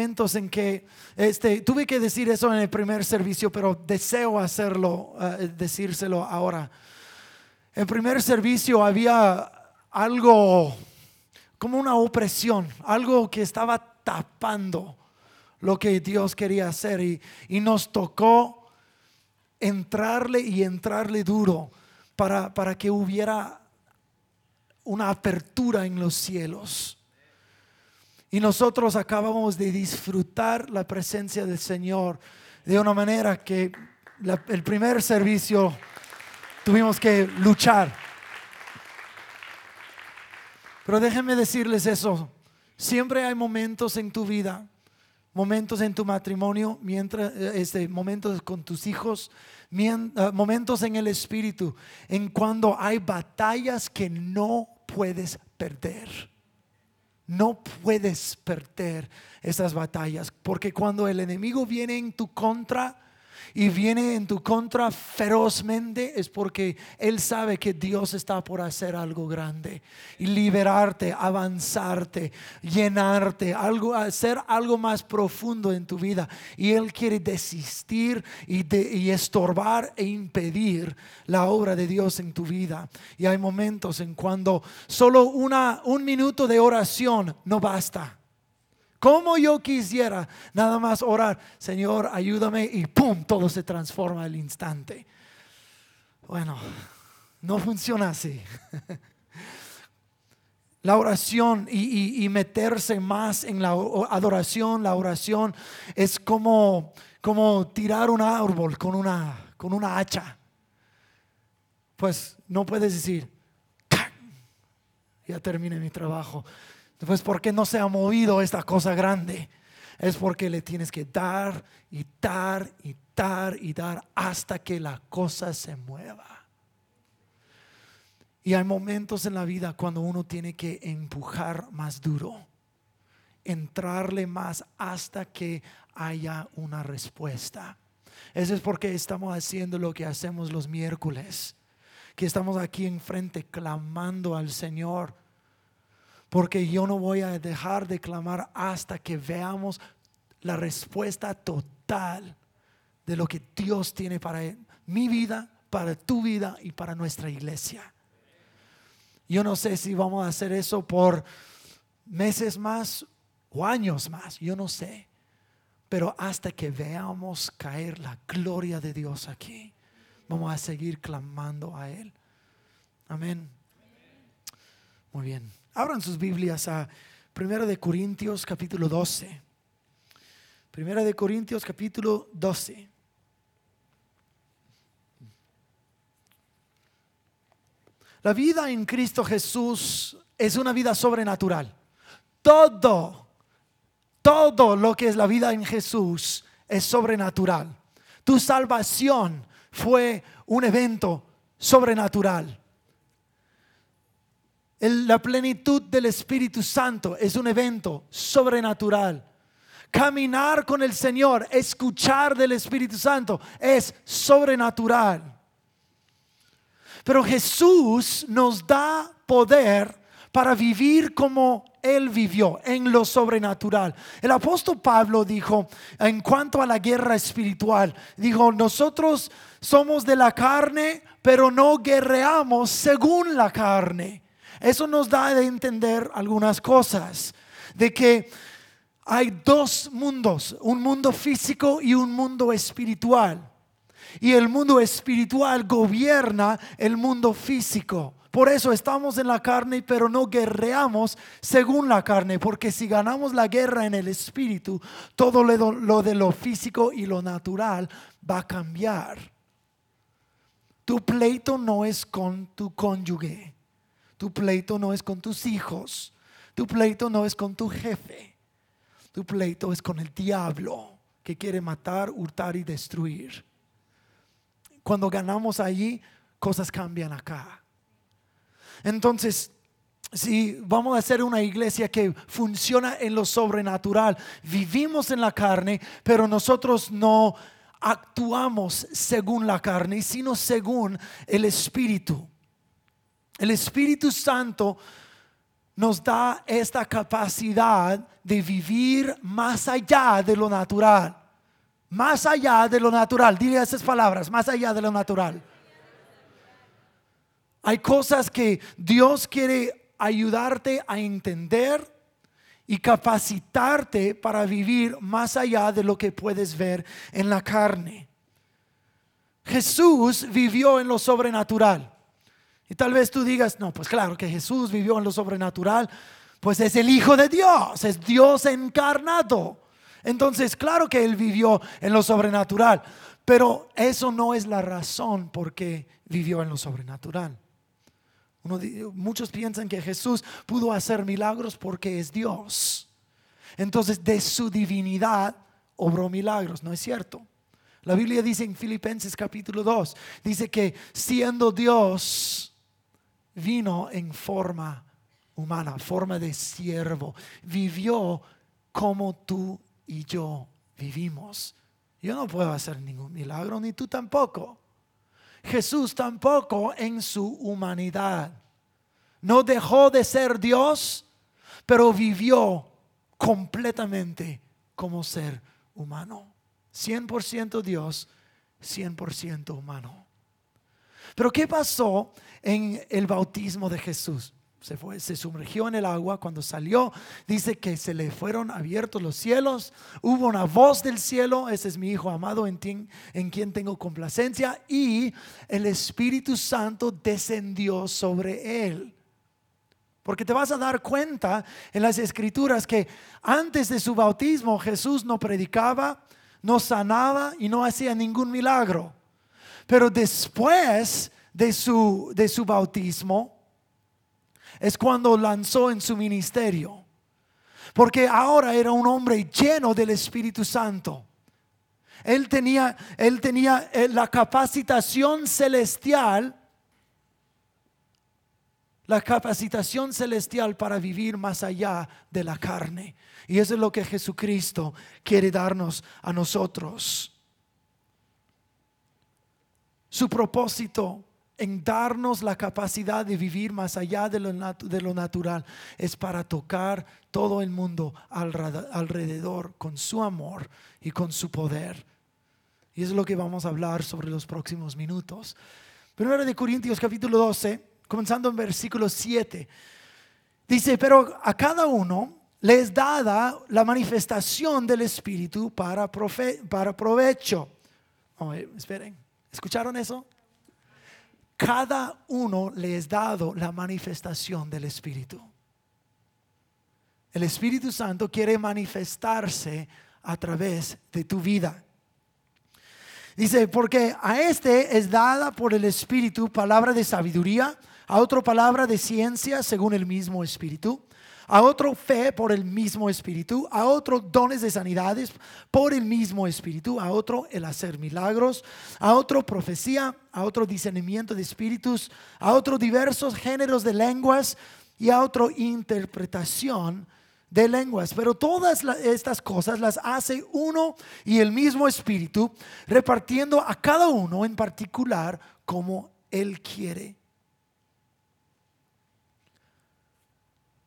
en que este, tuve que decir eso en el primer servicio, pero deseo hacerlo, eh, decírselo ahora. En primer servicio había algo como una opresión, algo que estaba tapando lo que Dios quería hacer y, y nos tocó entrarle y entrarle duro para, para que hubiera una apertura en los cielos. Y nosotros acabamos de disfrutar la presencia del Señor de una manera que el primer servicio tuvimos que luchar. Pero déjenme decirles eso. Siempre hay momentos en tu vida, momentos en tu matrimonio, mientras, este, momentos con tus hijos, ah, momentos en el espíritu, en cuando hay batallas que no puedes perder. No puedes perder esas batallas, porque cuando el enemigo viene en tu contra, y viene en tu contra ferozmente, es porque Él sabe que Dios está por hacer algo grande y liberarte, avanzarte, llenarte, algo, hacer algo más profundo en tu vida. Y Él quiere desistir y, y estorbar e impedir la obra de Dios en tu vida. Y hay momentos en cuando solo una, un minuto de oración no basta como yo quisiera nada más orar, Señor, ayúdame y ¡pum! Todo se transforma al instante. Bueno, no funciona así. La oración y, meterse más en la adoración, la oración es como, tirar un árbol con una, con una hacha. Pues no puedes decir, ya terminé mi trabajo. Pues porque no se ha movido esta cosa grande. Es porque le tienes que dar y dar y dar y dar hasta que la cosa se mueva. Y hay momentos en la vida cuando uno tiene que empujar más duro, entrarle más hasta que haya una respuesta. Eso es porque estamos haciendo lo que hacemos los miércoles, que estamos aquí enfrente clamando al Señor porque yo no voy a dejar de clamar hasta que veamos la respuesta total de lo que Dios tiene para mi vida, para tu vida y para nuestra iglesia. Yo no sé si vamos a hacer eso por meses más o años más, yo no sé. Pero hasta que veamos caer la gloria de Dios aquí, vamos a seguir clamando a Él. Amén. Muy bien. Abran sus Biblias a 1 de Corintios capítulo 12. 1 de Corintios capítulo 12. La vida en Cristo Jesús es una vida sobrenatural. Todo, todo lo que es la vida en Jesús es sobrenatural. Tu salvación fue un evento sobrenatural la plenitud del Espíritu Santo es un evento sobrenatural. Caminar con el Señor, escuchar del Espíritu Santo es sobrenatural. Pero Jesús nos da poder para vivir como Él vivió en lo sobrenatural. El apóstol Pablo dijo, en cuanto a la guerra espiritual, dijo, nosotros somos de la carne, pero no guerreamos según la carne. Eso nos da a entender algunas cosas, de que hay dos mundos, un mundo físico y un mundo espiritual. Y el mundo espiritual gobierna el mundo físico. Por eso estamos en la carne, pero no guerreamos según la carne, porque si ganamos la guerra en el espíritu, todo lo de lo físico y lo natural va a cambiar. Tu pleito no es con tu cónyuge. Tu pleito no es con tus hijos. Tu pleito no es con tu jefe. Tu pleito es con el diablo que quiere matar, hurtar y destruir. Cuando ganamos allí, cosas cambian acá. Entonces, si vamos a ser una iglesia que funciona en lo sobrenatural, vivimos en la carne, pero nosotros no actuamos según la carne, sino según el Espíritu. El Espíritu Santo nos da esta capacidad de vivir más allá de lo natural. Más allá de lo natural. Dile esas palabras, más allá de lo natural. Hay cosas que Dios quiere ayudarte a entender y capacitarte para vivir más allá de lo que puedes ver en la carne. Jesús vivió en lo sobrenatural. Y tal vez tú digas, no, pues claro que Jesús vivió en lo sobrenatural, pues es el Hijo de Dios, es Dios encarnado. Entonces, claro que Él vivió en lo sobrenatural, pero eso no es la razón por qué vivió en lo sobrenatural. muchos piensan que Jesús pudo hacer milagros porque es Dios. Entonces, de su divinidad obró milagros, ¿no es cierto? La Biblia dice en Filipenses capítulo 2, dice que siendo Dios, vino en forma humana, forma de siervo. Vivió como tú y yo vivimos. Yo no puedo hacer ningún milagro, ni tú tampoco. Jesús tampoco en su humanidad. No dejó de ser Dios, pero vivió completamente como ser humano. 100% Dios, 100% humano. Pero ¿qué pasó en el bautismo de Jesús? Se, fue, se sumergió en el agua, cuando salió, dice que se le fueron abiertos los cielos, hubo una voz del cielo, ese es mi Hijo amado en, en quien tengo complacencia, y el Espíritu Santo descendió sobre él. Porque te vas a dar cuenta en las escrituras que antes de su bautismo Jesús no predicaba, no sanaba y no hacía ningún milagro. Pero después de su, de su bautismo, es cuando lanzó en su ministerio. Porque ahora era un hombre lleno del Espíritu Santo. Él tenía, él tenía eh, la capacitación celestial, la capacitación celestial para vivir más allá de la carne. Y eso es lo que Jesucristo quiere darnos a nosotros. Su propósito en darnos la capacidad de vivir más allá de lo, natural es para tocar todo el mundo alrededor con su amor y con su poder. Y es lo que vamos a hablar sobre los próximos minutos. Primero de Corintios capítulo 12, comenzando en versículo 7. Dice, pero a cada uno le es dada la manifestación del Espíritu para, para provecho. esperen. ¿Escucharon eso? Cada uno le es dado la manifestación del Espíritu. El Espíritu Santo quiere manifestarse a través de tu vida. Dice, porque a este es dada por el Espíritu palabra de sabiduría, a otro palabra de ciencia según el mismo Espíritu a otro fe por el mismo espíritu, a otro dones de sanidades por el mismo espíritu, a otro el hacer milagros, a otro profecía, a otro discernimiento de espíritus, a otro diversos géneros de lenguas y a otro interpretación de lenguas. Pero todas estas cosas las hace uno y el mismo espíritu, repartiendo a cada uno en particular como él quiere.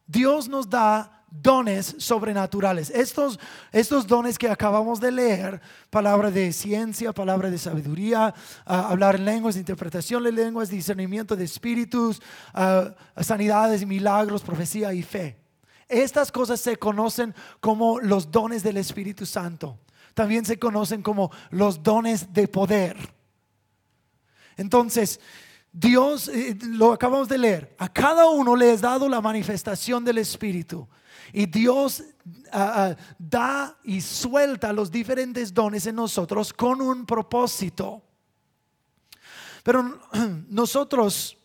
Dios nos da dones sobrenaturales. Estos, estos dones que acabamos de leer, palabra de ciencia, palabra de sabiduría, ah, hablar en lenguas, interpretación de lenguas, discernimiento de espíritus, uh, sanidades, milagros, profecía y fe. Estas cosas se conocen como los dones del Espíritu Santo. También se conocen como los dones de poder. Entonces, Dios, eh, lo acabamos de leer, a cada uno le es dado la manifestación del Espíritu. Y Dios ah, ah, da y suelta los diferentes dones en nosotros con un propósito. Pero nosotros,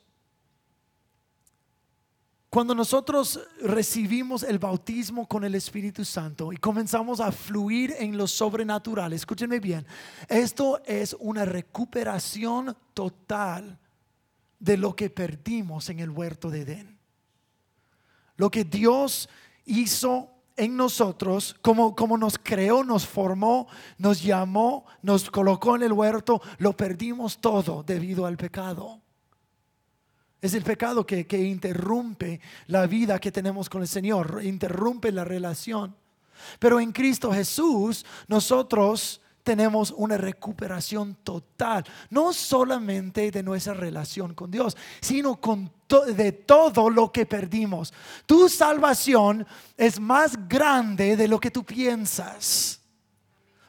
cuando nosotros recibimos el bautismo con el Espíritu Santo y comenzamos a fluir en lo sobrenatural, escúchenme bien, esto es una recuperación total de lo que perdimos en el huerto de Edén. Lo que Dios hizo en nosotros, como, nos creó, nos formó, nos llamó, nos colocó en el huerto, lo perdimos todo debido al pecado. Es el pecado que, que interrumpe la vida que tenemos con el Señor, interrumpe la relación. Pero en Cristo Jesús nosotros tenemos una recuperación total, no solamente de nuestra relación con Dios, sino con de todo lo que perdimos. Tu salvación es más grande de lo que tú piensas.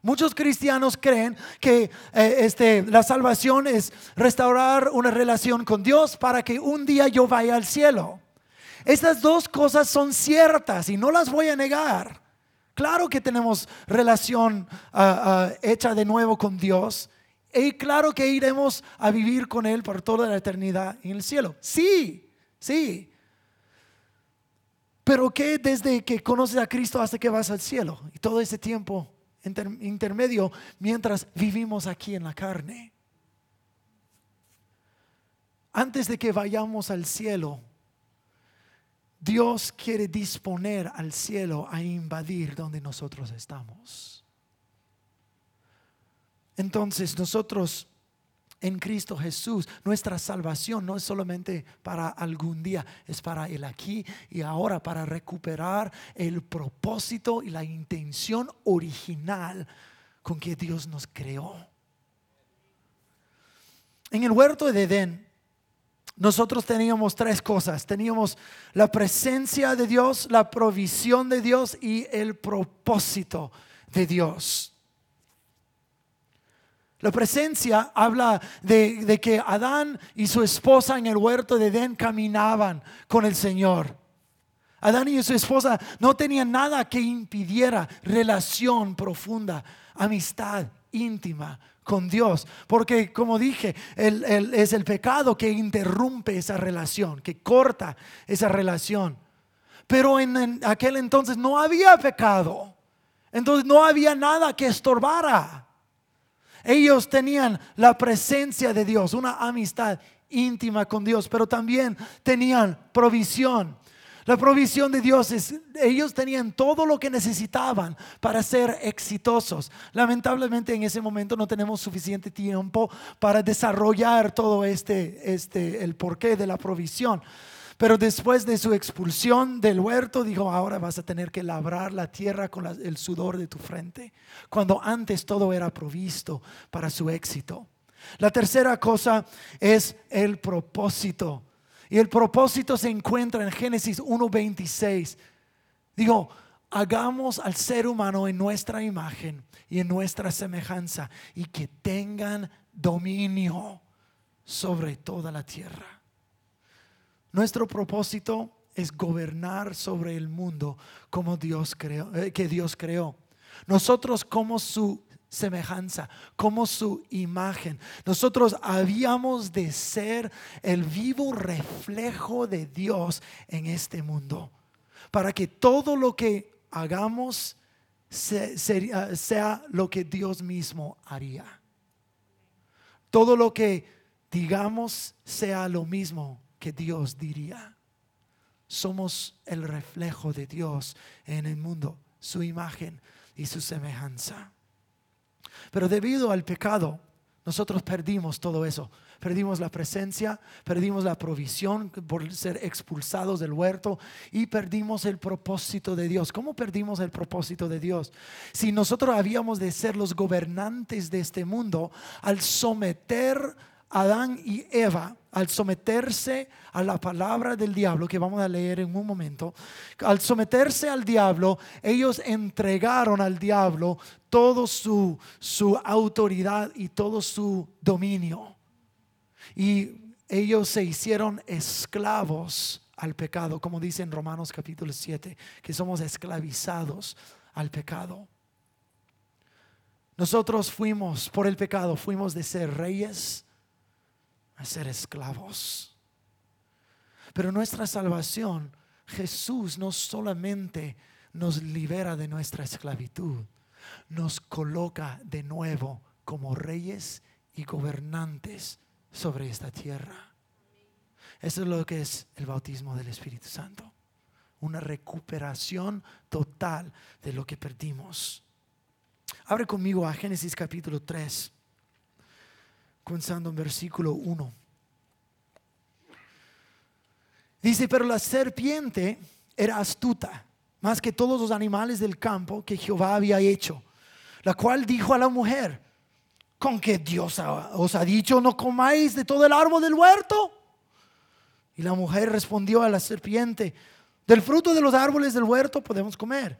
Muchos cristianos creen que eh, este, la salvación es restaurar una relación con Dios para que un día yo vaya al cielo. Estas dos cosas son ciertas y no las voy a negar. Claro que tenemos relación ah, ah, hecha de nuevo con Dios. Y claro que iremos a vivir con Él por toda la eternidad en el cielo. Sí, sí. Pero ¿qué desde que conoces a Cristo hasta que vas al cielo? Y todo ese tiempo intermedio mientras vivimos aquí en la carne. Antes de que vayamos al cielo, Dios quiere disponer al cielo a invadir donde nosotros estamos. Entonces nosotros en Cristo Jesús, nuestra salvación no es solamente para algún día, es para el aquí y ahora, para recuperar el propósito y la intención original con que Dios nos creó. En el huerto de Edén, nosotros teníamos tres cosas. Teníamos la presencia de Dios, la provisión de Dios y el propósito de Dios. La presencia habla de, que Adán y su esposa en el huerto de Edén caminaban con el Señor. Adán y su esposa no tenían nada que impidiera relación profunda, amistad íntima con Dios. Porque como dije, es el pecado que interrumpe esa relación, que corta esa relación. Pero en, aquel entonces no había pecado. Entonces no había nada que estorbara. Ellos tenían la presencia de Dios, una amistad íntima con Dios, pero también tenían provisión. La provisión de Dios es, ellos tenían todo lo que necesitaban para ser exitosos. Lamentablemente en ese momento no tenemos suficiente tiempo para desarrollar todo este, este, el porqué de la provisión. Pero después de su expulsión del huerto, dijo, ahora vas a tener que labrar la tierra con el sudor de tu frente, cuando antes todo era provisto para su éxito. La tercera cosa es el propósito. Y el propósito se encuentra en Génesis 1.26. Digo, hagamos al ser humano en nuestra imagen y en nuestra semejanza y que tengan dominio sobre toda la tierra. Nuestro propósito es gobernar sobre el mundo como Dios creó, eh, que Dios creó. Nosotros como su semejanza, como su imagen. Nosotros habíamos de ser el vivo reflejo de Dios en este mundo, para que todo lo que hagamos sea lo que Dios mismo haría. Todo lo que digamos sea lo mismo que Dios diría. Somos el reflejo de Dios en el mundo, su imagen y su semejanza. Pero debido al pecado, nosotros perdimos todo eso. Perdimos la presencia, perdimos la provisión por ser expulsados del huerto y perdimos el propósito de Dios. ¿Cómo perdimos el propósito de Dios? Si nosotros habíamos de ser los gobernantes de este mundo al someter Adán y Eva, al someterse a la palabra del diablo, que vamos a leer en un momento, al someterse al diablo, ellos entregaron al diablo todo su, su autoridad y todo su dominio. Y ellos se hicieron esclavos al pecado, como dice en Romanos capítulo 7, que somos esclavizados al pecado. Nosotros fuimos, por el pecado, fuimos de ser reyes a ser esclavos. Pero nuestra salvación, Jesús no solamente nos libera de nuestra esclavitud, nos coloca de nuevo como reyes y gobernantes sobre esta tierra. Eso es lo que es el bautismo del Espíritu Santo. Una recuperación total de lo que perdimos. Abre conmigo a Génesis capítulo 3 comenzando en versículo 1. Dice, pero la serpiente era astuta, más que todos los animales del campo que Jehová había hecho, la cual dijo a la mujer, ¿con que Dios os ha dicho no comáis de todo el árbol del huerto? Y la mujer respondió a la serpiente, del fruto de los árboles del huerto podemos comer,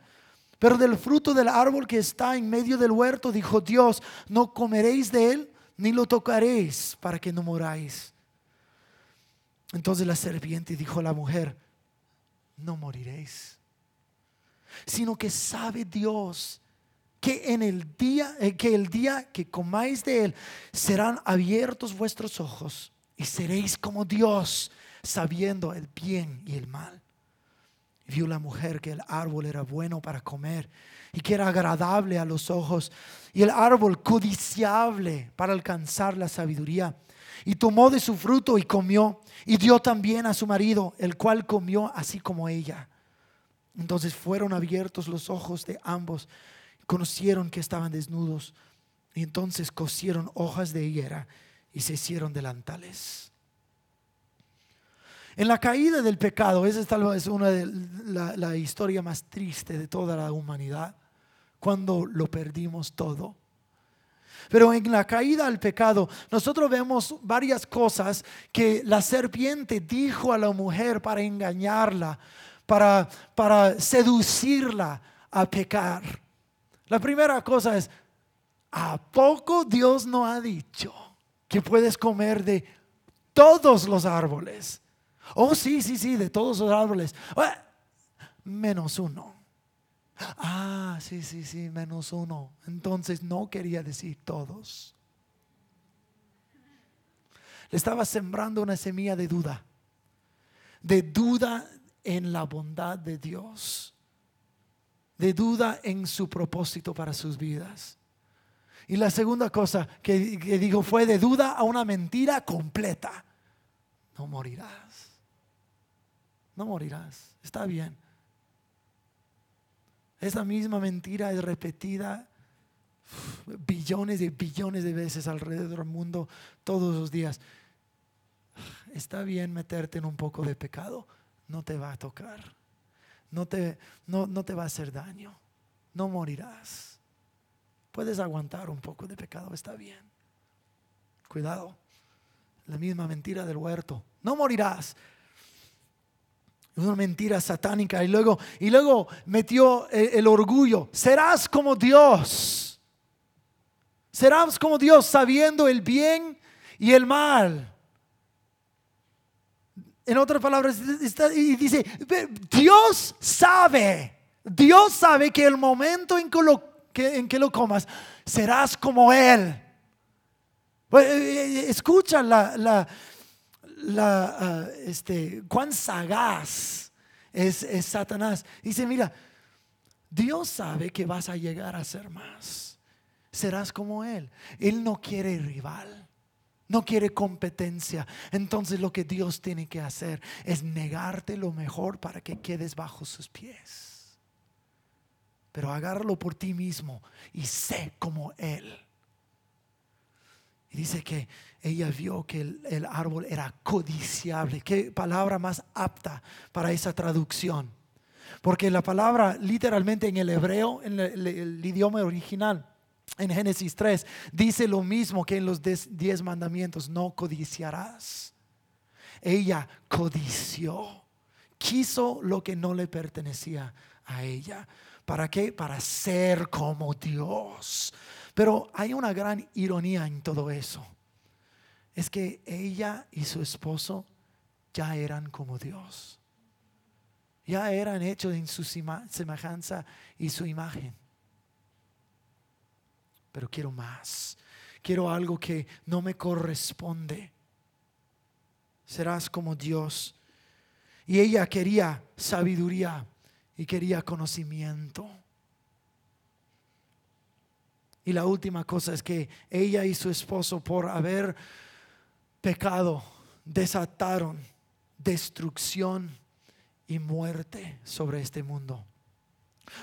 pero del fruto del árbol que está en medio del huerto, dijo Dios, no comeréis de él, ni lo tocaréis para que no moráis. Entonces la serpiente dijo a la mujer, no moriréis, sino que sabe Dios que en el día eh, que el día que comáis de él serán abiertos vuestros ojos y seréis como Dios, sabiendo el bien y el mal. Vio la mujer que el árbol era bueno para comer y que era agradable a los ojos y el árbol codiciable para alcanzar la sabiduría y tomó de su fruto y comió, y dio también a su marido, el cual comió así como ella. Entonces fueron abiertos los ojos de ambos, conocieron que estaban desnudos, y entonces cosieron hojas de higuera y se hicieron delantales. En la caída del pecado, esa es tal vez una de la, la historia más triste de toda la humanidad, cuando lo perdimos todo pero en la caída al pecado, nosotros vemos varias cosas que la serpiente dijo a la mujer para engañarla, para, para seducirla a pecar. La primera cosa es, ¿a poco Dios no ha dicho que puedes comer de todos los árboles? Oh, sí, sí, sí, de todos los árboles. Menos uno. Ah, sí, sí, sí, menos uno. Entonces no quería decir todos. Le estaba sembrando una semilla de duda, de duda en la bondad de Dios, de duda en su propósito para sus vidas. Y la segunda cosa que, que dijo fue de duda a una mentira completa. No morirás. No morirás. Está bien. Esa misma mentira es repetida billones y billones de veces alrededor del mundo todos los días. Está bien meterte en un poco de pecado, no te va a tocar, no te, no, no te va a hacer daño, no morirás. Puedes aguantar un poco de pecado, está bien. Cuidado, la misma mentira del huerto, no morirás, una mentira satánica y luego, y luego metió el, orgullo. Serás como Dios. Serás como Dios sabiendo el bien y el mal. En otras palabras, y dice, Dios sabe, Dios sabe que el momento en que lo, en que lo comas, serás como Él. Pues, eh, eh, escucha la, ah, este, cuán sagaz es, es Satanás. Dice, mira, Dios sabe que vas a llegar a ser más. Serás como Él. Él no quiere rival. No quiere competencia. Entonces lo que Dios tiene que hacer es negarte lo mejor para que quedes bajo sus pies. Pero agárralo por ti mismo y sé como Él. Y dice que ella vio que el, árbol era codiciable. Qué palabra más apta para esa traducción. Porque la palabra literalmente en el hebreo, en el, idioma original, en Génesis 3, dice lo mismo que en los diez mandamientos, no codiciarás. Ella codició, quiso lo que no le pertenecía a ella. ¿Para qué? Para ser como Dios. Pero hay una gran ironía en todo eso. Es que ella y su esposo ya eran como Dios. Ya eran hechos en su semejanza y su imagen. Pero quiero más. Quiero algo que no me corresponde. Serás como Dios. Y ella quería sabiduría y quería conocimiento. Y la última cosa es que ella y su esposo, por haber pecado, desataron destrucción y muerte sobre este mundo.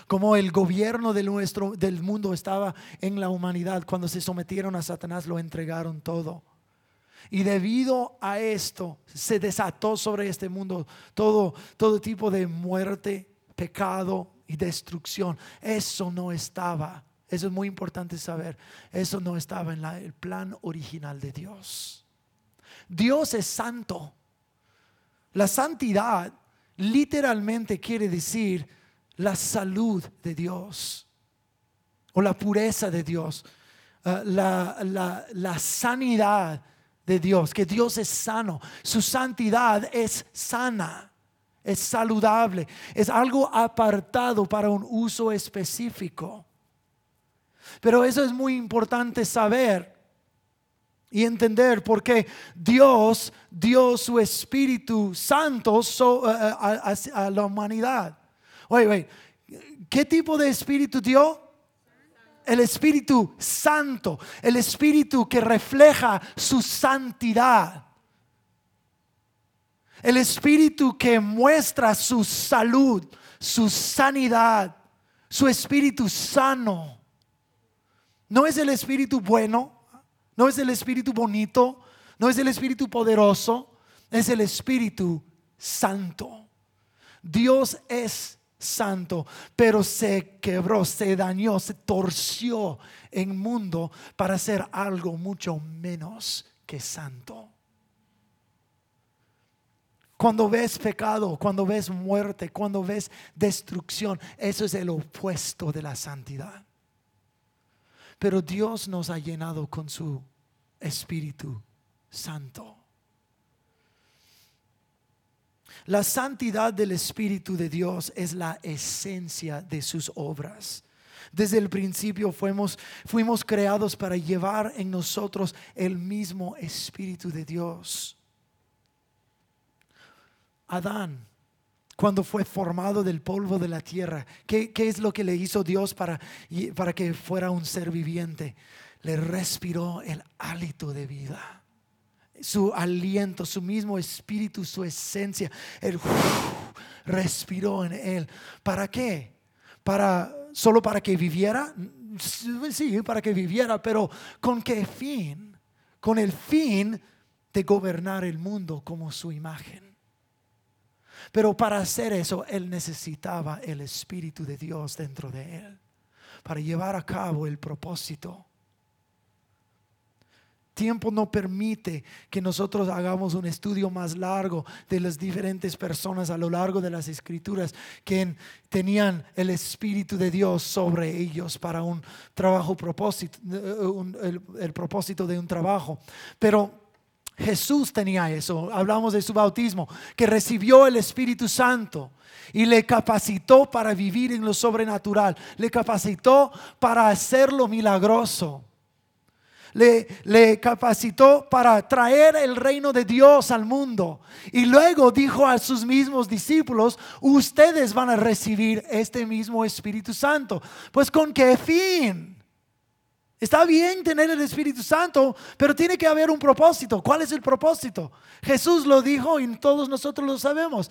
Como el gobierno de nuestro, del mundo estaba en la humanidad, cuando se sometieron a Satanás lo entregaron todo. Y debido a esto se desató sobre este mundo todo, todo tipo de muerte, pecado y destrucción. Eso no estaba, eso es muy importante saber, eso no estaba en el plan original de Dios. Dios es santo. La santidad literalmente quiere decir la salud de Dios o la pureza de Dios, eh, la, la sanidad de Dios, que Dios es sano, su santidad es sana, es saludable, es algo apartado para un uso específico. Pero eso es muy importante saber y entender porque Dios dio su Espíritu Santo eh, eh, a, la humanidad. Oye, oye, ¿qué tipo de Espíritu dio? El Espíritu Santo, el Espíritu que refleja su santidad. El Espíritu que muestra su salud, su sanidad, su Espíritu sano. No es el Espíritu bueno, no es el Espíritu bonito, no es el Espíritu poderoso, es el Espíritu Santo. Dios es santo, pero se quebró, se dañó, se torció en mundo para ser algo mucho menos que santo. Cuando ves pecado, cuando ves muerte, cuando ves destrucción, eso es el opuesto de la santidad. Pero Dios nos ha llenado con su Espíritu Santo. La santidad del Espíritu de Dios es la esencia de sus obras. Desde el principio fuimos, fuimos creados para llevar en nosotros el mismo Espíritu de Dios. Adán, cuando fue formado del polvo de la tierra, ¿qué, es lo que le hizo Dios para, para que fuera un ser viviente? Le respiró el hálito de vida su aliento, su mismo espíritu, su esencia. Él respiró en él. ¿Para qué? Para solo para que viviera. Sí, para que viviera, pero ¿con qué fin? Con el fin de gobernar el mundo como su imagen. Pero para hacer eso, él necesitaba el Espíritu de Dios dentro de él, para llevar a cabo el propósito tiempo no permite que nosotros hagamos un estudio más largo de las diferentes personas a lo largo de las escrituras que tenían el Espíritu de Dios sobre ellos para un trabajo propósito, el, el propósito de un trabajo. Pero Jesús tenía eso, hablamos de su bautismo, que recibió el Espíritu Santo y le capacitó para vivir en lo sobrenatural, le capacitó para hacerlo milagroso le, capacitó para traer el reino de Dios al mundo. Y luego dijo a sus mismos discípulos, ustedes van a recibir este mismo Espíritu Santo. Pues con qué fin? Está bien tener el Espíritu Santo, pero tiene que haber un propósito. ¿Cuál es el propósito? Jesús lo dijo y todos nosotros lo sabemos.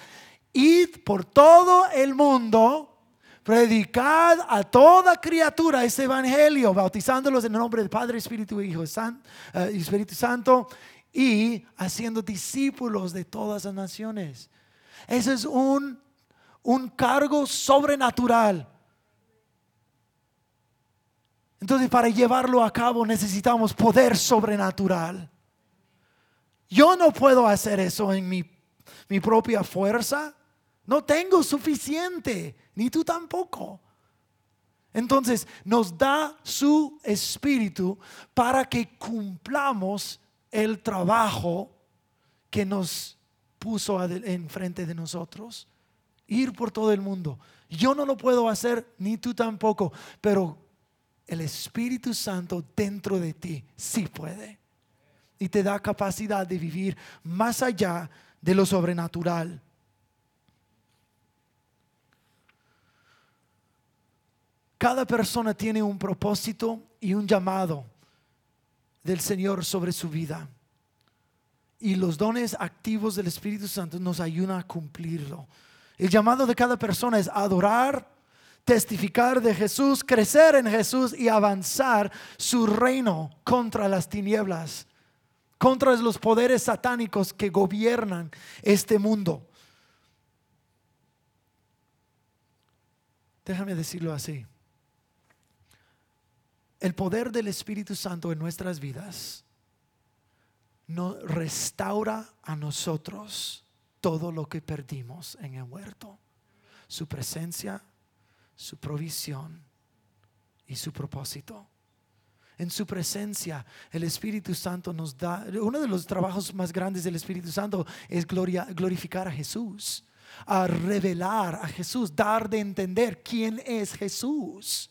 Id por todo el mundo predicad a toda criatura ese evangelio, bautizándolos en el nombre del Padre, Espíritu y Hijo eh, Espíritu Santo y haciendo discípulos de todas las naciones. Ese es un, un cargo sobrenatural. Entonces, para llevarlo a cabo necesitamos poder sobrenatural. Yo no puedo hacer eso en mi, mi propia fuerza. No tengo suficiente, ni tú tampoco. Entonces nos da su espíritu para que cumplamos el trabajo que nos puso enfrente de nosotros. Ir por todo el mundo. Yo no lo puedo hacer, ni tú tampoco, pero el Espíritu Santo dentro de ti sí puede. Y te da capacidad de vivir más allá de lo sobrenatural. Cada persona tiene un propósito y un llamado del Señor sobre su vida. Y los dones activos del Espíritu Santo nos ayudan a cumplirlo. El llamado de cada persona es adorar, testificar de Jesús, crecer en Jesús y avanzar su reino contra las tinieblas contra los poderes satánicos que gobiernan este mundo. Déjame decirlo así. El poder del Espíritu Santo en nuestras vidas nos restaura a nosotros todo lo que perdimos en el huerto. Su presencia, su provisión y su propósito. En su presencia, el Espíritu Santo nos da, uno de los trabajos más grandes del Espíritu Santo es glorificar a Jesús, a revelar a Jesús, dar de entender quién es Jesús.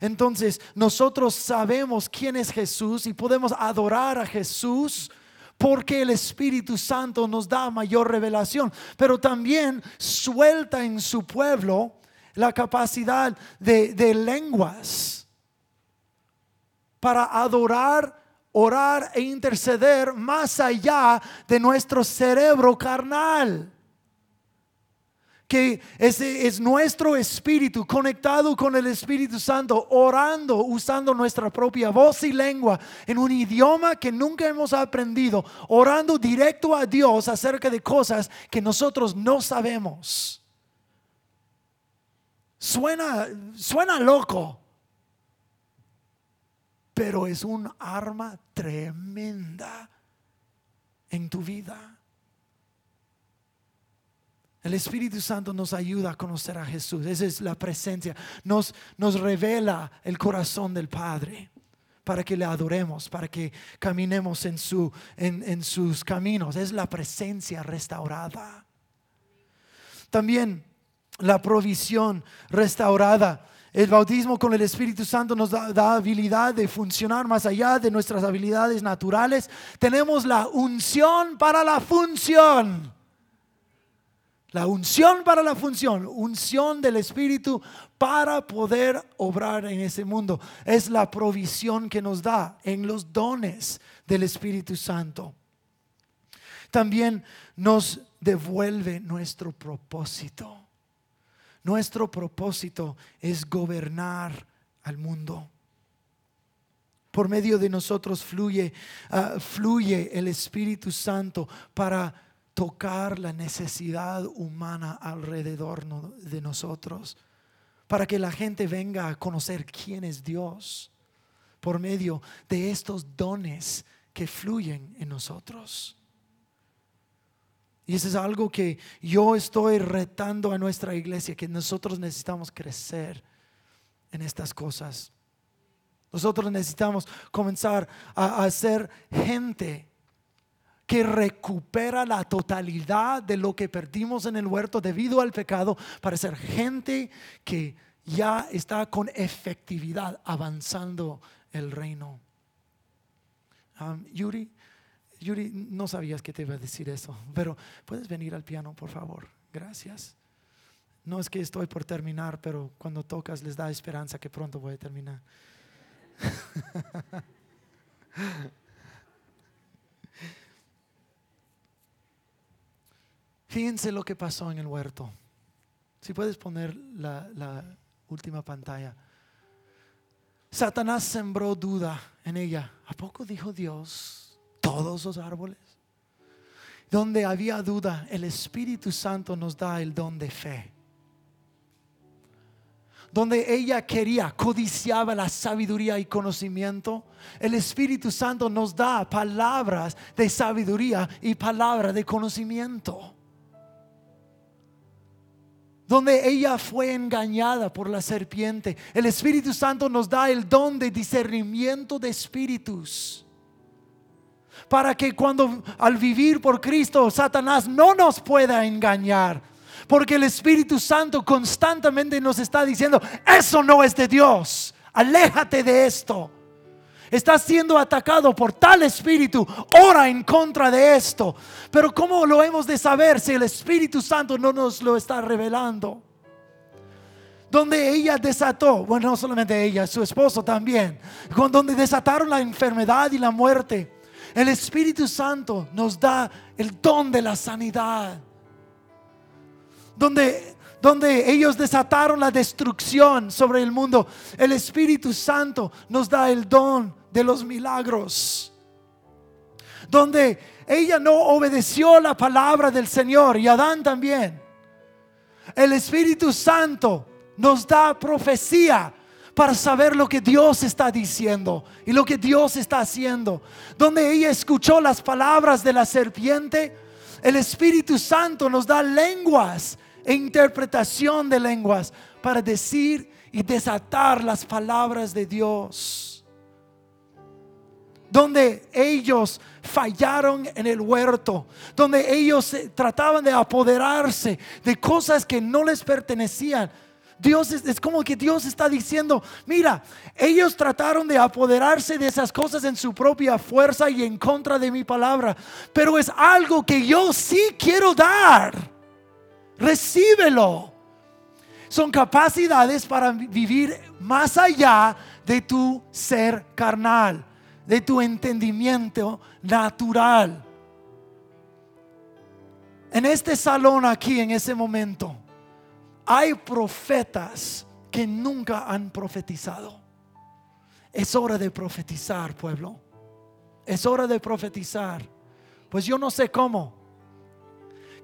Entonces nosotros sabemos quién es Jesús y podemos adorar a Jesús porque el Espíritu Santo nos da mayor revelación, pero también suelta en su pueblo la capacidad de, lenguas para adorar, orar e interceder más allá de nuestro cerebro carnal que ese es nuestro espíritu conectado con el Espíritu Santo, orando, usando nuestra propia voz y lengua en un idioma que nunca hemos aprendido, orando directo a Dios acerca de cosas que nosotros no sabemos. Suena, suena loco, pero es un arma tremenda en tu vida. El Espíritu Santo nos ayuda a conocer a Jesús. Esa es la presencia. Nos, nos revela el corazón del Padre para que le adoremos, para que caminemos en, su, en, en sus caminos. Es la presencia restaurada. También la provisión restaurada. El bautismo con el Espíritu Santo nos da, da, habilidad de funcionar más allá de nuestras habilidades naturales. Tenemos la unción para la función. La unción para la función, unción del Espíritu para poder obrar en ese mundo. Es la provisión que nos da en los dones del Espíritu Santo. También nos devuelve nuestro propósito. Nuestro propósito es gobernar al mundo. Por medio de nosotros fluye, ah, fluye el Espíritu Santo para tocar la necesidad humana alrededor de nosotros, para que la gente venga a conocer quién es Dios por medio de estos dones que fluyen en nosotros. Y eso es algo que yo estoy retando a nuestra iglesia, que nosotros necesitamos crecer en estas cosas. Nosotros necesitamos comenzar a, a ser gente que recupera la totalidad de lo que perdimos en el huerto debido al pecado para ser gente que ya está con efectividad avanzando el reino. Um, Yuri, Yuri, no sabías que te iba a decir eso, pero puedes venir al piano, por favor. Gracias. No es que estoy por terminar, pero cuando tocas les da esperanza que pronto voy a terminar. Fíjense lo que pasó en el huerto. Si puedes poner la, última pantalla. Satanás sembró duda en ella. ¿A poco dijo Dios todos los árboles? Donde había duda, el Espíritu Santo nos da el don de fe. Donde ella quería, codiciaba la sabiduría y conocimiento, el Espíritu Santo nos da palabras de sabiduría y palabras de conocimiento donde ella fue engañada por la serpiente. El Espíritu Santo nos da el don de discernimiento de espíritus. Para que cuando al vivir por Cristo, Satanás no nos pueda engañar. Porque el Espíritu Santo constantemente nos está diciendo, eso no es de Dios. Aléjate de esto. Estás siendo atacado por tal espíritu. Ora en contra de esto. Pero ¿cómo lo hemos de saber si el Espíritu Santo no nos lo está revelando? Donde ella desató, bueno, no solamente ella, su esposo también, donde desataron la enfermedad y la muerte. El Espíritu Santo nos da el don de la sanidad. Donde donde ellos desataron la destrucción sobre el mundo, el Espíritu Santo nos da el don de los milagros. donde ella no obedeció la palabra del Señor y Adán también. El Espíritu Santo nos da profecía para saber lo que Dios está diciendo y lo que Dios está haciendo. Donde ella escuchó las palabras de la serpiente, el Espíritu Santo nos da lenguas e interpretación de lenguas para decir y desatar las palabras de Dios. Donde ellos fallaron en el huerto, donde ellos trataban de apoderarse de cosas que no les pertenecían. Dios es, es, como que Dios está diciendo, mira, ellos trataron de apoderarse de esas cosas en su propia fuerza y en contra de mi palabra, pero es algo que yo sí quiero dar. Recíbelo son capacidades para vivir más allá de tu ser carnal, de tu entendimiento natural. En este salón aquí, en ese momento, hay profetas que nunca han profetizado. Es hora de profetizar, pueblo. Es hora de profetizar. Pues yo no sé cómo.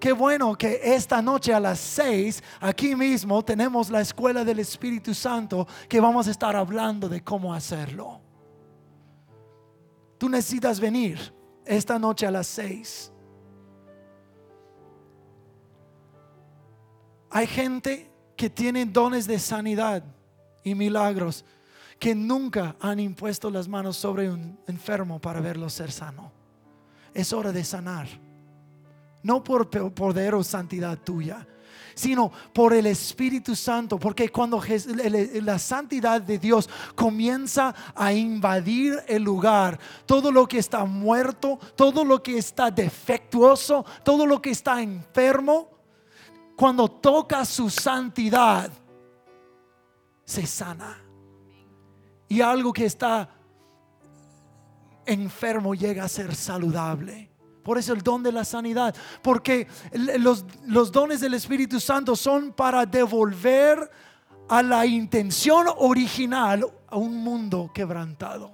Qué bueno que esta noche a las seis, aquí mismo, tenemos la escuela del Espíritu Santo que vamos a estar hablando de cómo hacerlo. Tú necesitas venir esta noche a las seis. Hay gente que tiene dones de sanidad y milagros que nunca han impuesto las manos sobre un enfermo para verlo ser sano. Es hora de sanar no por poder o santidad tuya, sino por el Espíritu Santo, porque cuando la santidad de Dios comienza a invadir el lugar, todo lo que está muerto, todo lo que está defectuoso, todo lo que está enfermo, cuando toca su santidad, se sana. Y algo que está enfermo llega a ser saludable. Por eso el don de la sanidad. Porque los, dones del Espíritu Santo son para devolver a la intención original a un mundo quebrantado.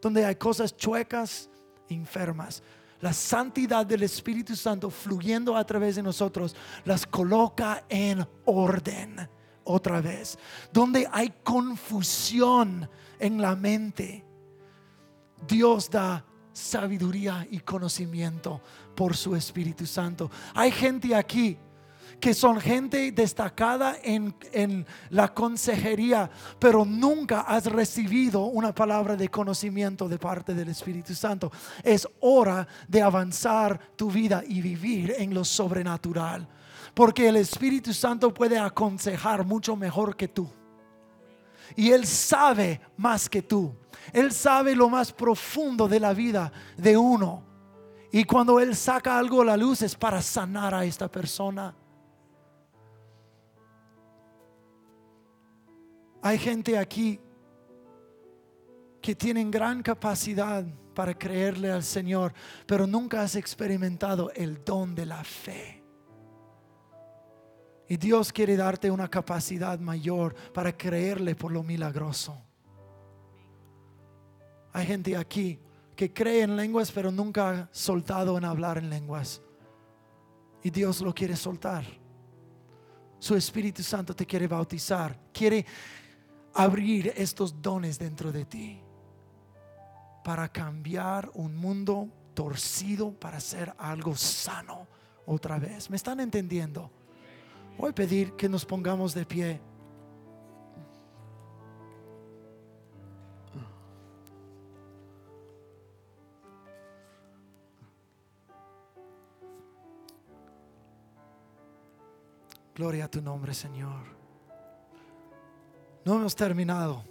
Donde hay cosas chuecas, enfermas. La santidad del Espíritu Santo fluyendo a través de nosotros las coloca en orden otra vez. Donde hay confusión en la mente, Dios da sabiduría y conocimiento por su Espíritu Santo. Hay gente aquí que son gente destacada en, en, la consejería, pero nunca has recibido una palabra de conocimiento de parte del Espíritu Santo. Es hora de avanzar tu vida y vivir en lo sobrenatural, porque el Espíritu Santo puede aconsejar mucho mejor que tú. Y Él sabe más que tú. Él sabe lo más profundo de la vida de uno. Y cuando Él saca algo a la luz es para sanar a esta persona. Hay gente aquí que tienen gran capacidad para creerle al Señor, pero nunca has experimentado el don de la fe. Y Dios quiere darte una capacidad mayor para creerle por lo milagroso. Hay gente aquí que cree en lenguas pero nunca ha soltado en hablar en lenguas. Y Dios lo quiere soltar. Su Espíritu Santo te quiere bautizar. Quiere abrir estos dones dentro de ti para cambiar un mundo torcido para hacer algo sano otra vez. ¿Me están entendiendo? Voy a pedir que nos pongamos de pie. Gloria a tu nombre, Señor. No hemos terminado.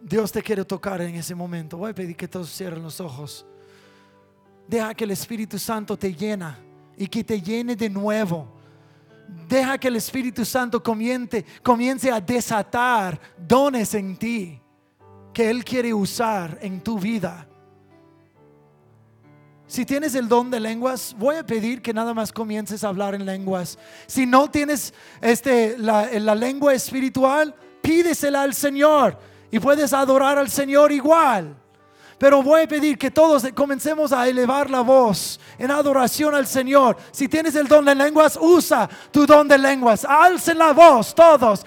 Dios te quiere tocar en ese momento. Voy a pedir que todos cierren los ojos. Deja que el Espíritu Santo te llena y que te llene de nuevo. Deja que el Espíritu Santo comience, comience a desatar dones en ti que Él quiere usar en tu vida. Si tienes el don de lenguas, voy a pedir que nada más comiences a hablar en lenguas. Si no tienes este, la, lengua espiritual, pídesela al Señor y puedes adorar al Señor igual. Pero voy a pedir que todos comencemos a elevar la voz en adoración al Señor. Si tienes el don de lenguas, usa tu don de lenguas. Alcen la voz todos.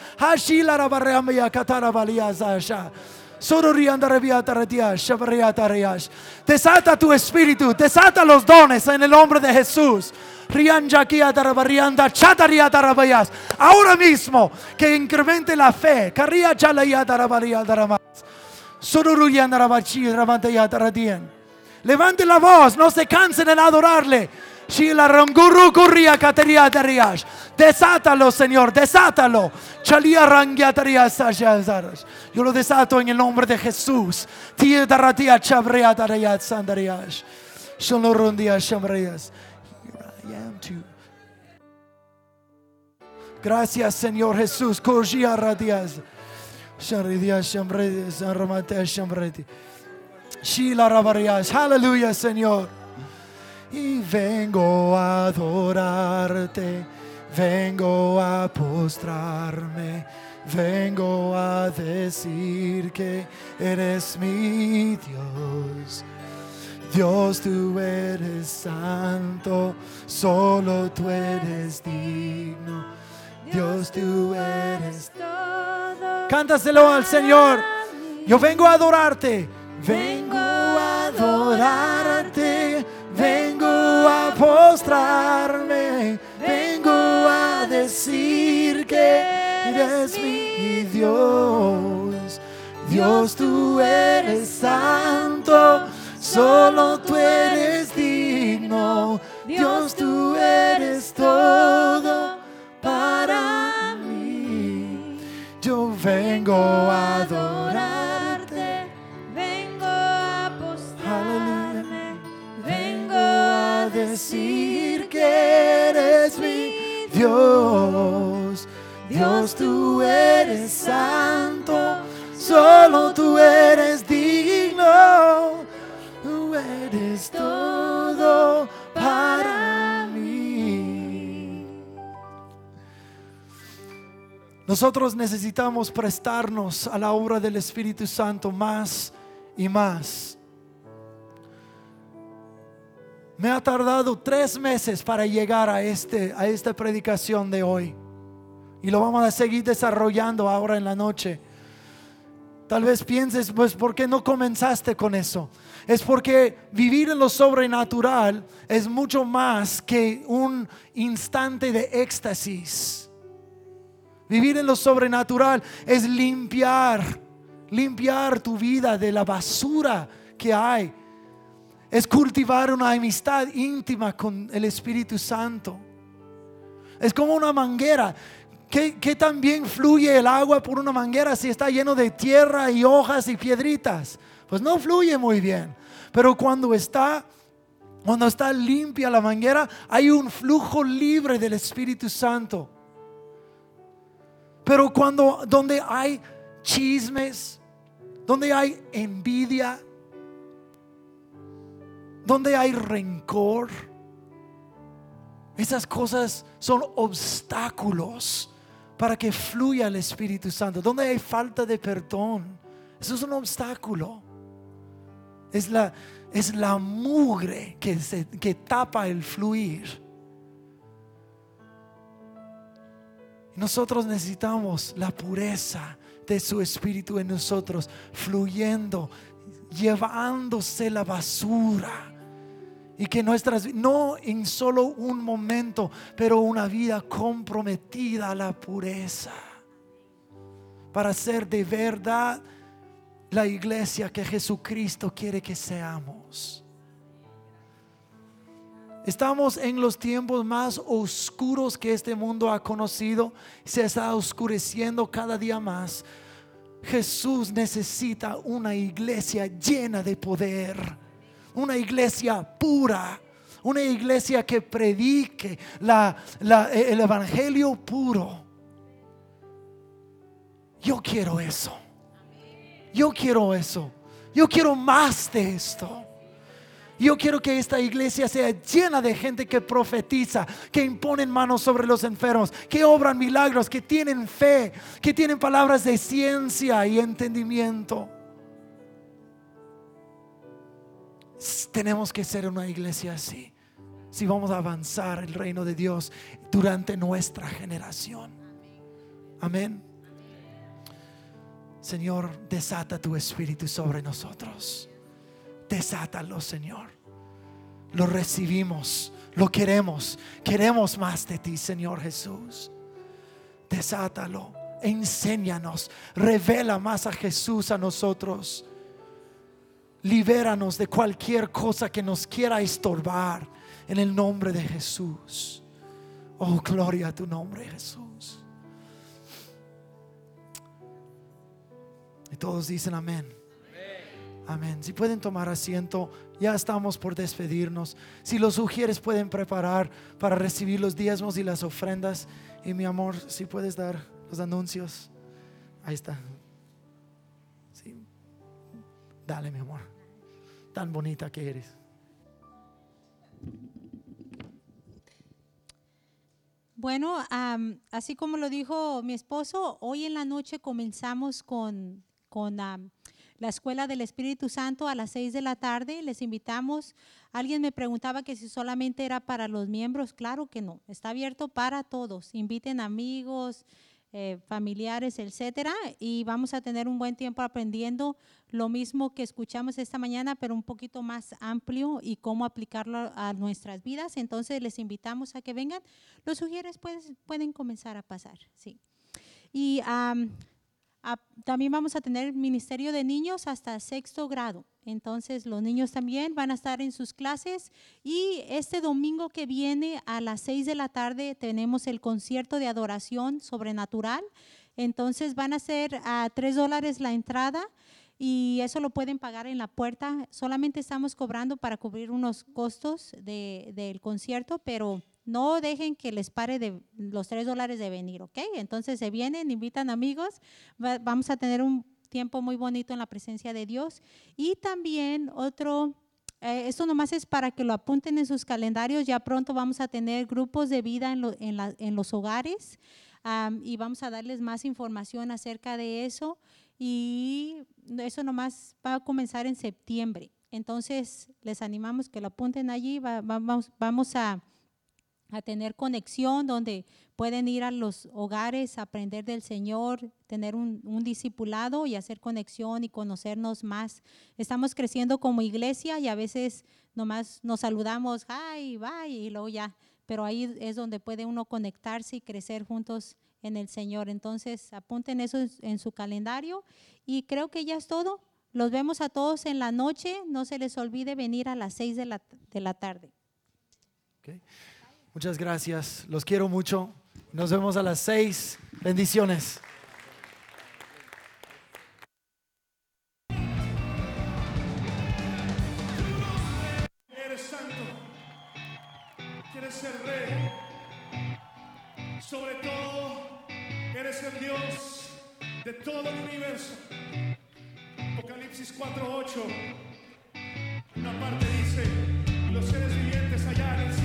Desata tu espíritu, desata los dones en el nombre de Jesús. Ahora mismo que incremente la fe. Levante la voz, no se cansen en adorarle. Desátalo, Señor, desátalo. Yo lo desato en el nombre de Jesús. Gracias, Señor Jesús. Aleluya, Señor. Y vengo a adorarte, vengo a postrarme, vengo a decir que eres mi Dios. Dios, tú eres santo, solo tú eres digno. Dios, tú eres todo. Cántaselo al Señor. Yo vengo a adorarte. Vengo a adorarte. Vengo a postrarme. Vengo a decir que eres mi Dios. Dios, tú eres santo. Solo tú eres digno. Dios, tú eres todo Tú eres santo, solo tú eres digno, tú eres todo para mí. Nosotros necesitamos prestarnos a la obra del Espíritu Santo más y más. Me ha tardado tres meses para llegar a, este, a esta predicación de hoy. Y lo vamos a seguir desarrollando ahora en la noche. Tal vez pienses, pues, ¿por qué no comenzaste con eso? Es porque vivir en lo sobrenatural es mucho más que un instante de éxtasis. Vivir en lo sobrenatural es limpiar, limpiar tu vida de la basura que hay. Es cultivar una amistad íntima con el Espíritu Santo. Es como una manguera. ¿Qué, ¿Qué tan bien fluye el agua por una manguera si está lleno de tierra y hojas y piedritas? Pues no fluye muy bien. Pero cuando está cuando está limpia la manguera, hay un flujo libre del Espíritu Santo. Pero cuando donde hay chismes, donde hay envidia, donde hay rencor, esas cosas son obstáculos para que fluya el Espíritu Santo. Donde hay falta de perdón, eso es un obstáculo. Es la, es la mugre que, se, que tapa el fluir. Nosotros necesitamos la pureza de su espíritu en nosotros, fluyendo, llevándose la basura. Y que nuestras, no en solo un momento, pero una vida comprometida a la pureza. Para ser de verdad la iglesia que Jesucristo quiere que seamos. Estamos en los tiempos más oscuros que este mundo ha conocido. Se está oscureciendo cada día más. Jesús necesita una iglesia llena de poder. Una iglesia pura. Una iglesia que predique el evangelio puro. Yo quiero eso. Yo quiero eso. Yo quiero más de esto. Yo quiero que esta iglesia sea llena de gente que profetiza, que imponen manos sobre los enfermos, que obran milagros, que tienen fe, que tienen palabras de ciencia y entendimiento. Tenemos que ser una iglesia así. Si vamos a avanzar el reino de Dios durante nuestra generación. Amén. Señor, desata tu espíritu sobre nosotros. Desátalo, Señor. Lo recibimos, lo queremos. Queremos más de ti, Señor Jesús. Desátalo, enséñanos, revela más a Jesús a nosotros. Libéranos de cualquier cosa que nos quiera estorbar en el nombre de Jesús. Oh, gloria a tu nombre, Jesús. Y todos dicen amén. Amén. Si pueden tomar asiento, ya estamos por despedirnos. Si los sugieres pueden preparar para recibir los diezmos y las ofrendas. Y mi amor, si puedes dar los anuncios. Ahí está. Sí. Dale, mi amor. Tan bonita que eres. Bueno, así como lo dijo mi esposo, hoy en la noche comenzamos con, con la Escuela del Espíritu Santo a las seis de la tarde. Les invitamos. Alguien me preguntaba que si solamente era para los miembros. Claro que no, está abierto para todos. Inviten amigos, eh, familiares, etcétera, y vamos a tener un buen tiempo aprendiendo lo mismo que escuchamos esta mañana, pero un poquito más amplio y cómo aplicarlo a nuestras vidas. Entonces les invitamos a que vengan. Los sugieres pues, pueden comenzar a pasar, sí. Y también vamos a tener ministerio de niños hasta sexto grado. Entonces los niños también van a estar en sus clases y este domingo que viene a las seis de la tarde tenemos el concierto de adoración sobrenatural. Entonces van a ser a tres dólares la entrada y eso lo pueden pagar en la puerta. Solamente estamos cobrando para cubrir unos costos de- del concierto, pero no dejen que les pare de los tres dólares de venir, ¿ok? Entonces se vienen, invitan amigos, va- vamos a tener un tiempo muy bonito en la presencia de Dios. Y también otro, eh, esto nomás es para que lo apunten en sus calendarios, ya pronto vamos a tener grupos de vida en, los hogares am, y vamos a darles más información acerca de eso. Y eso nomás va a comenzar en septiembre. Entonces, les animamos que lo apunten allí. va- va- vamos, vamos a, a tener conexión donde pueden ir a los hogares, aprender del Señor, tener un, discipulado y hacer conexión y conocernos más. Estamos creciendo como iglesia y a veces nomás nos saludamos, hi, bye, y luego ya. Pero ahí es donde puede uno conectarse y crecer juntos en el Señor. Entonces, apunten eso en- su calendario y creo que ya es todo. Los vemos a todos en la noche. No se les olvide venir a las seis de la, de la tarde. Muchas gracias. Los quiero mucho. Nos vemos a las seis. Bendiciones. Eres santo. Quieres ser rey. Sobre todo, eres el Dios de todo el universo. Apocalipsis 4:8. Una parte dice: Los seres vivientes hallarán